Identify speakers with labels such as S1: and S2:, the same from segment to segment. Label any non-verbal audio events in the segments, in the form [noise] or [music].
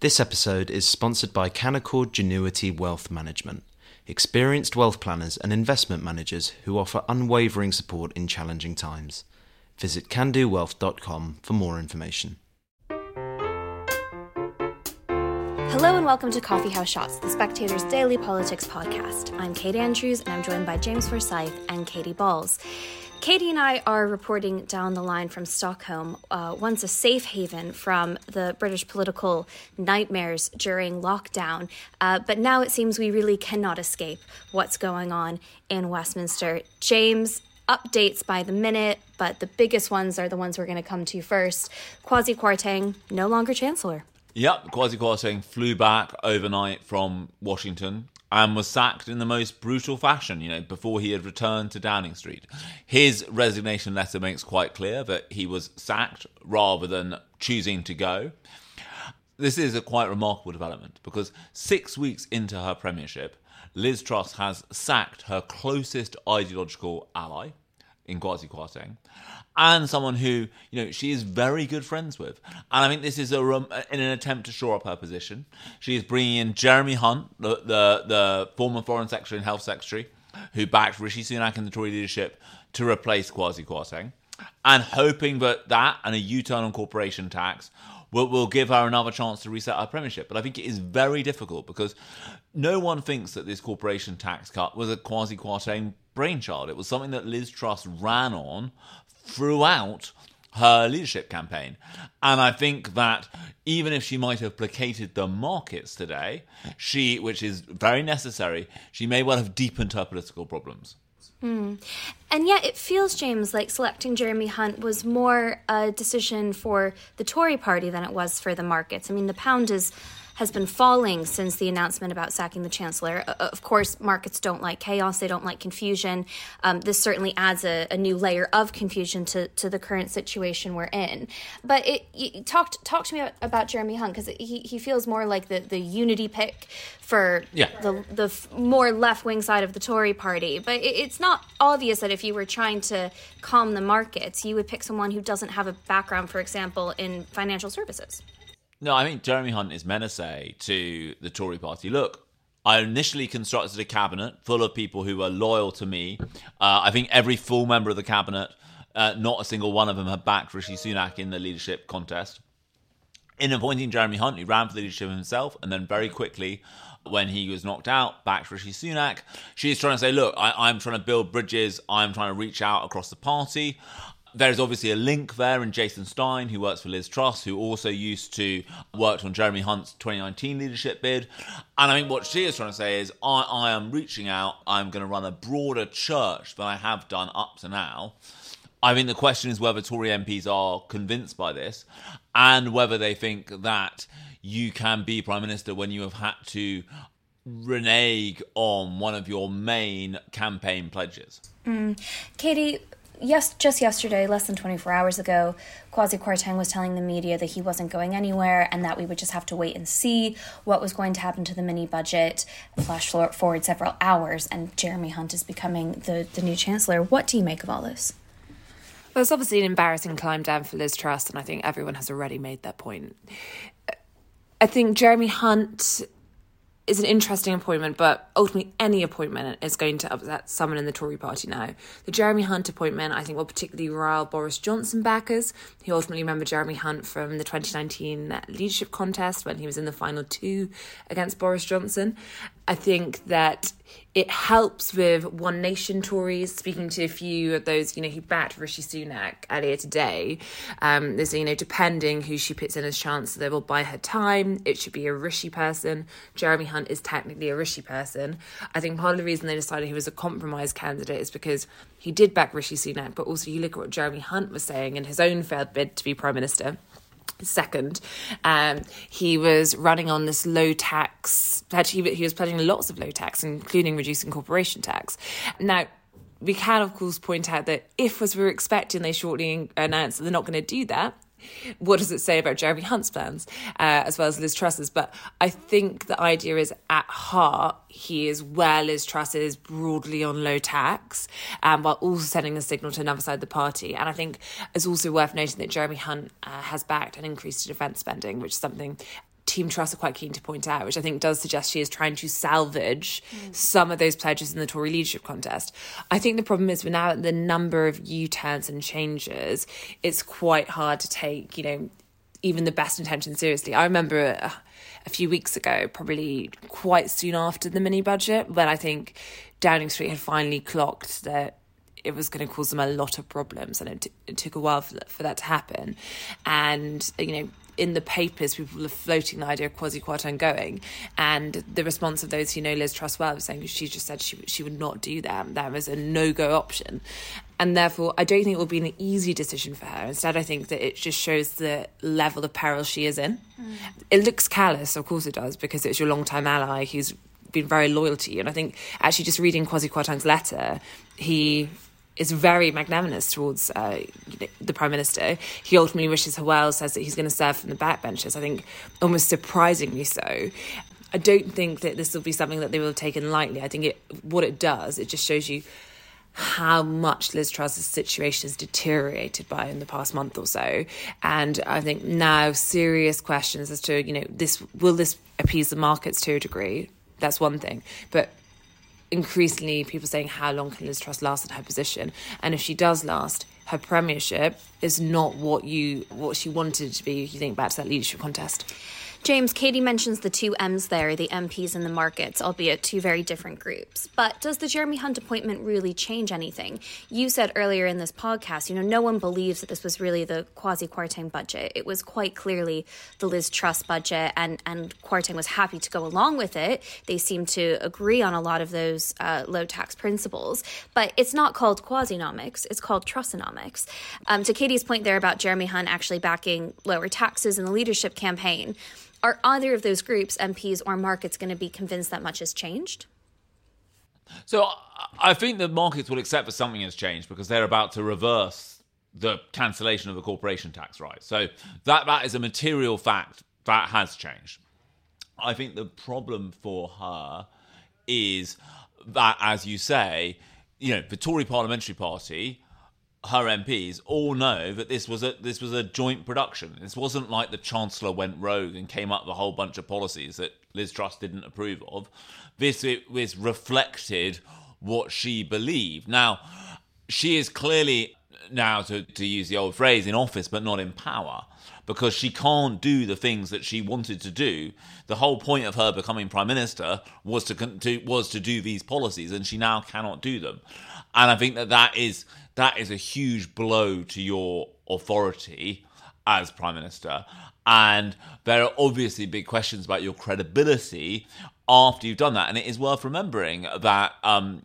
S1: This episode is sponsored by Canaccord Genuity Wealth Management, experienced wealth planners and investment managers who offer unwavering support in challenging times. Visit candowealth.com for more information.
S2: Hello and welcome to Coffee House Shots, the Spectator's daily politics podcast. I'm Kate Andrews and I'm joined by James Forsyth and Katy Balls. Katy and I are reporting down the line from Stockholm, uh, once a safe haven from the British political nightmares during lockdown. Uh, but now it seems we really cannot escape what's going on in Westminster. James, updates by the minute, but the biggest ones are the ones we're going to come to first. Kwasi Kwarteng, no longer Chancellor.
S3: Yep, Kwasi Kwarteng flew back overnight from Washington and was sacked in the most brutal fashion, you know, before he had returned to Downing Street. His resignation letter makes quite clear that he was sacked rather than choosing to go. This is a quite remarkable development because six weeks into her premiership, Liz Truss has sacked her closest ideological ally in Kwasi Kwarteng and someone who you know she is very good friends with. And I think this is a in an attempt to shore up her position. She is bringing in Jeremy Hunt, the the, the former Foreign Secretary and Health Secretary, who backed Rishi Sunak in the Tory leadership to replace Kwasi Kwarteng, and hoping that that and a U-turn on corporation tax will, will give her another chance to reset her premiership. But I think it is very difficult because no one thinks that this corporation tax cut was a Kwasi Kwarteng brainchild. It was something that Liz Truss ran on throughout her leadership campaign. And I think that even if she might have placated the markets today, she, which is very necessary, she may well have deepened her political problems.
S2: Mm. And yet, it feels, James, like selecting Jeremy Hunt was more a decision for the Tory party than it was for the markets. I mean, the pound is has been falling since the announcement about sacking the chancellor. Of course, markets don't like chaos; they don't like confusion. Um, this certainly adds a, a, new layer of confusion to, to the current situation we're in. But it, it talked talk to me about, about Jeremy Hunt because he, he feels more like the, the unity pick for
S3: yeah.
S2: the the more left wing side of the Tory party. But it, it's not obvious that if you were trying to calm the markets, you would pick someone who doesn't have a background, for example, in financial services.
S3: No, I mean Jeremy Hunt is meant to the Tory party, look, I initially constructed a cabinet full of people who were loyal to me. Uh, I think every full member of the cabinet, uh, not a single one of them had backed Rishi Sunak in the leadership contest. In appointing Jeremy Hunt, he ran for the leadership himself, and then very quickly, when he was knocked out, backed Rishi Sunak. She's trying to say, look, I, I'm trying to build bridges. I'm trying to reach out across the party. There's obviously a link there in Jason Stein, who works for Liz Truss, who also used to worked on Jeremy Hunt's 2019 leadership bid. And I think what she is trying to say is, I, I am reaching out. I'm going to run a broader church than I have done up to now. I think the question is whether Tory MPs are convinced by this, and whether they think that you can be prime minister when you have had to renege on one of your main campaign pledges.
S2: Mm. Katy, yes, just yesterday, less than 24 hours ago, Kwasi Kwarteng was telling the media that he wasn't going anywhere and that we would just have to wait and see what was going to happen to the mini budget. Flash forward several hours, and Jeremy Hunt is becoming the, the new chancellor. What do you make of all this?
S4: Well, it's obviously an embarrassing climb down for Liz Truss, and I think everyone has already made that point. I think Jeremy Hunt is an interesting appointment, but ultimately any appointment is going to upset someone in the Tory party now. The Jeremy Hunt appointment, I think, will particularly rile Boris Johnson backers, who ultimately remember Jeremy Hunt from the 2019 leadership contest when he was in the final two against Boris Johnson. I think that it helps with One Nation Tories. Speaking to a few of those, you know, who backed Rishi Sunak earlier today, um, there's, you know, depending who she puts in as chancellor, they will buy her time. It should be a Rishi person. Jeremy Hunt is technically a Rishi person. I think part of the reason they decided he was a compromise candidate is because he did back Rishi Sunak, but also you look at what Jeremy Hunt was saying in his own failed bid to be prime minister second. Um, he was running on this low tax, he, he was pledging lots of low tax, including reducing corporation tax. Now, we can, of course, point out that if, as we were expecting, they shortly announced that they're not going to do that, what does it say about Jeremy Hunt's plans, uh, as well as Liz Truss's? But I think the idea is at heart, he is where Liz Truss is broadly on low tax, um, while also sending a signal to another side of the party. And I think it's also worth noting that Jeremy Hunt uh, has backed an increase to defence spending, which is something Team Truss are quite keen to point out, which I think does suggest she is trying to salvage mm. some of those pledges in the Tory leadership contest. I think the problem is we're now at the number of U turns and changes, it's quite hard to take, you know, even the best intentions seriously. I remember a, a few weeks ago, probably quite soon after the mini budget, when I think Downing Street had finally clocked that it was going to cause them a lot of problems, and it, t- it took a while for that, for that to happen. And you know, in the papers, people were floating the idea of Kwasi Kwarteng going, and the response of those who know Liz Truss well was saying she just said she she would not do that. That was a no go option, and therefore I don't think it will be an easy decision for her. Instead, I think that it just shows the level of peril she is in. Mm. It looks callous, of course it does, because it's your long time ally who's been very loyal to you. And I think actually just reading Kwasi Kwarteng's letter, he is very magnanimous towards uh, the prime minister. He ultimately wishes her well, says that he's going to serve from the backbenches. I think almost surprisingly so. I don't think that this will be something that they will have taken lightly. I think it what it does, it just shows you how much Liz Truss's situation has deteriorated by in the past month or so. And I think now serious questions as to, you know, this will this appease the markets to a degree? That's one thing. But increasingly people saying how long can Liz Truss last in her position, and if she does last, her premiership is not what you what she wanted to be. If you think back to that leadership contest.
S2: James, Katy mentions the two M's there, the MPs and the markets, albeit two very different groups. But does the Jeremy Hunt appointment really change anything? You said earlier in this podcast, you know, no one believes that this was really the Kwasi Kwarteng budget. It was quite clearly the Liz Truss budget, and, and Kwarteng was happy to go along with it. They seemed to agree on a lot of those uh, low tax principles. But it's not called Kwasinomics, it's called Trussonomics. Um, to Katy's point there about Jeremy Hunt actually backing lower taxes in the leadership campaign, are either of those groups, MPs or markets, going to be convinced that much has changed?
S3: So I think the markets will accept that something has changed because they're about to reverse the cancellation of the corporation tax rise. So that that is a material fact that has changed. I think the problem for her is that, as you say, you know, the Tory Parliamentary Party her MPs all know that this was a this was a joint production. This wasn't like the Chancellor went rogue and came up with a whole bunch of policies that Liz Truss didn't approve of. This it was reflected what she believed. Now, she is clearly now to, to use the old phrase in office but not in power because she can't do the things that she wanted to do. The whole point of her becoming prime minister was to, to was to do these policies and she now cannot do them. And I think that that is that is a huge blow to your authority as prime minister. And there are obviously big questions about your credibility after you've done that. And it is worth remembering that um,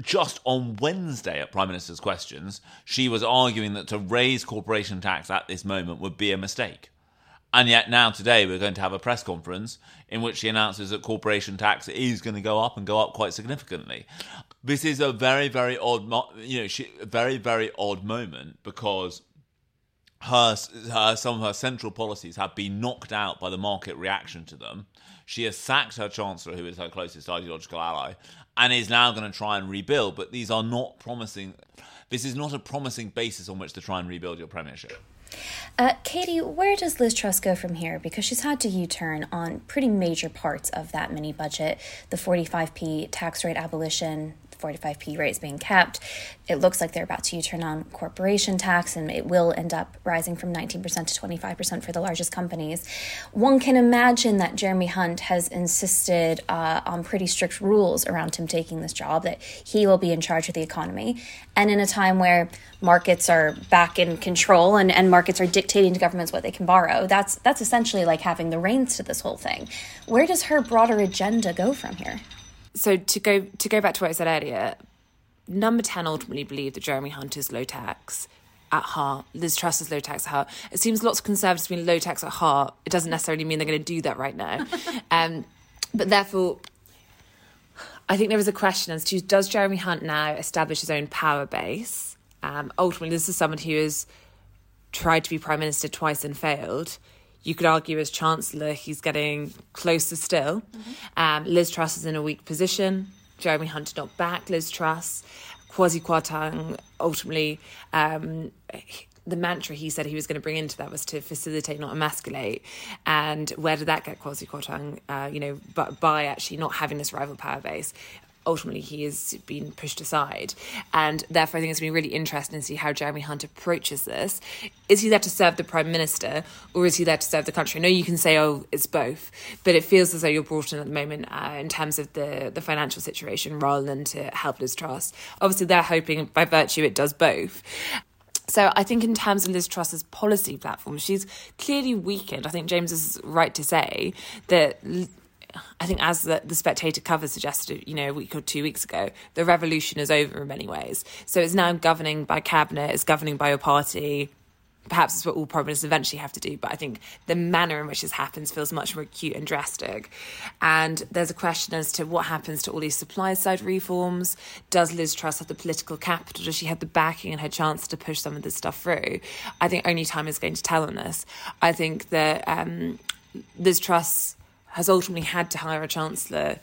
S3: just on Wednesday at Prime Minister's Questions, she was arguing that to raise corporation tax at this moment would be a mistake. And yet now today we're going to have a press conference in which she announces that corporation tax is going to go up and go up quite significantly. This is a very very odd, you know, she, very very odd moment because her, her some of her central policies have been knocked out by the market reaction to them. She has sacked her chancellor, who is her closest ideological ally, and is now going to try and rebuild. But these are not promising. This is not a promising basis on which to try and rebuild your premiership.
S2: Uh, Katy, where does Liz Truss go from here? Because she's had to U turn on pretty major parts of that mini budget the 45p tax rate abolition, 45p rates being kept. It looks like they're about to turn on corporation tax, and it will end up rising from 19% to 25% for the largest companies. One can imagine that Jeremy Hunt has insisted uh, on pretty strict rules around him taking this job, that he will be in charge of the economy. And in a time where markets are back in control and, and markets are dictating to governments what they can borrow, that's, that's essentially like having the reins to this whole thing. Where does her broader agenda go from here?
S4: So to go to go back to what I said earlier, number ten ultimately believed that Jeremy Hunt is low tax at heart. Liz Truss is low tax at heart. It seems lots of conservatives being low tax at heart. It doesn't necessarily mean they're going to do that right now. [laughs] um, but therefore, I think there is a question as to does Jeremy Hunt now establish his own power base? Um, ultimately, this is someone who has tried to be prime minister twice and failed you could argue as chancellor he's getting closer still. Mm-hmm. Um, Liz Truss is in a weak position. Jeremy Hunt did not back Liz Truss. Kwasi Kwarteng ultimately um, the mantra he said he was going to bring into that was to facilitate, not emasculate. And where did that get Kwasi Kwarteng? Uh, you know, but by actually not having this rival power base, ultimately he has been pushed aside. And therefore, I think it's going to be really interesting to see how Jeremy Hunt approaches this. Is he there to serve the Prime Minister or is he there to serve the country? I know you can say, oh, it's both, but it feels as though you're brought in at the moment uh, in terms of the, the financial situation rather than to help Liz Truss. Obviously, they're hoping by virtue it does both. So I think in terms of Liz Truss's policy platform, she's clearly weakened. I think James is right to say that I think, as the, the Spectator cover suggested, you know, a week or two weeks ago, the revolution is over in many ways. So it's now governing by cabinet, it's governing by your party. Perhaps it's what all prime ministers eventually have to do, but I think the manner in which this happens feels much more acute and drastic. And there's a question as to what happens to all these supply side reforms. Does Liz Truss have the political capital? Does she have the backing and her chance to push some of this stuff through? I think only time is going to tell on this. I think that um, Liz Truss has ultimately had to hire a chancellor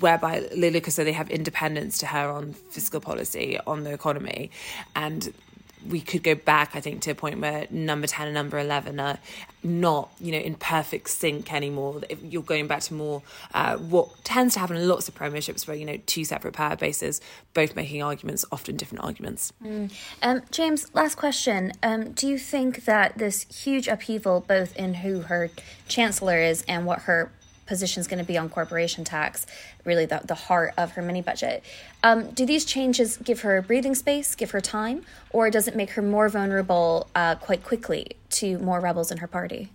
S4: whereby Lily said they have independence to her on fiscal policy, on the economy. And we could go back, I think, to a point where number 10 and number 11 are not, you know, in perfect sync anymore. If you're going back to more uh, what tends to happen in lots of premierships where, you know, two separate power bases, both making arguments, often different arguments.
S2: Mm. Um, James, last question. Um, do you think that this huge upheaval, both in who her chancellor is and what her position is going to be on corporation tax, really the, the heart of her mini budget. Um, do these changes give her breathing space, give her time, or does it make her more vulnerable uh, quite quickly to more rebels in her party?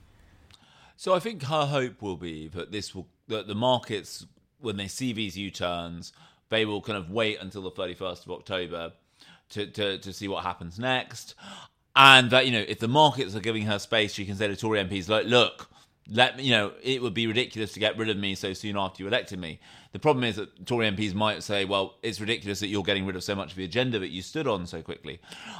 S3: So I think her hope will be that this will that the markets, when they see these U turns, they will kind of wait until the thirty first of October to, to to see what happens next, and that you know if the markets are giving her space, she can say to Tory MPs like, look let you know, it would be ridiculous to get rid of me so soon after you elected me. The problem is that Tory MPs might say, well, it's ridiculous that you're getting rid of so much of the agenda that you stood on so quickly.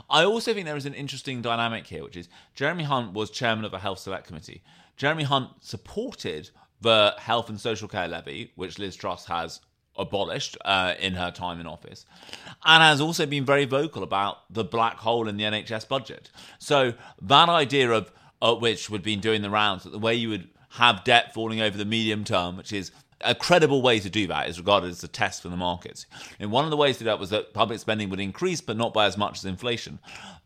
S3: I also think there is an interesting dynamic here, which is Jeremy Hunt was chairman of a health select committee. Jeremy Hunt supported the health and social care levy, which Liz Truss has abolished uh, in her time in office, and has also been very vocal about the black hole in the NHS budget. So that idea of uh, which would been doing the rounds, that the way you would have debt falling over the medium term, which is a credible way to do that is regarded as a test for the markets. And one of the ways to do that was that public spending would increase, but not by as much as inflation.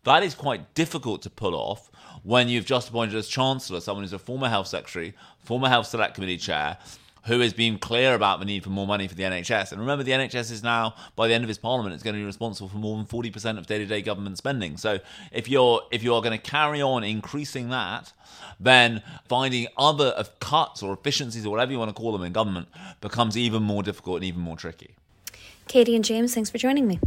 S3: That is quite difficult to pull off when you've just appointed as Chancellor someone who's a former Health Secretary, former Health Select Committee Chair, who has been clear about the need for more money for the NHS. And remember, the NHS is now, by the end of his parliament, it's going to be responsible for more than 40% of day-to-day government spending. So if you're if you are going to carry on increasing that, then finding other cuts or efficiencies or whatever you want to call them in government becomes even more difficult and even more tricky.
S2: Katy and James, thanks for joining me.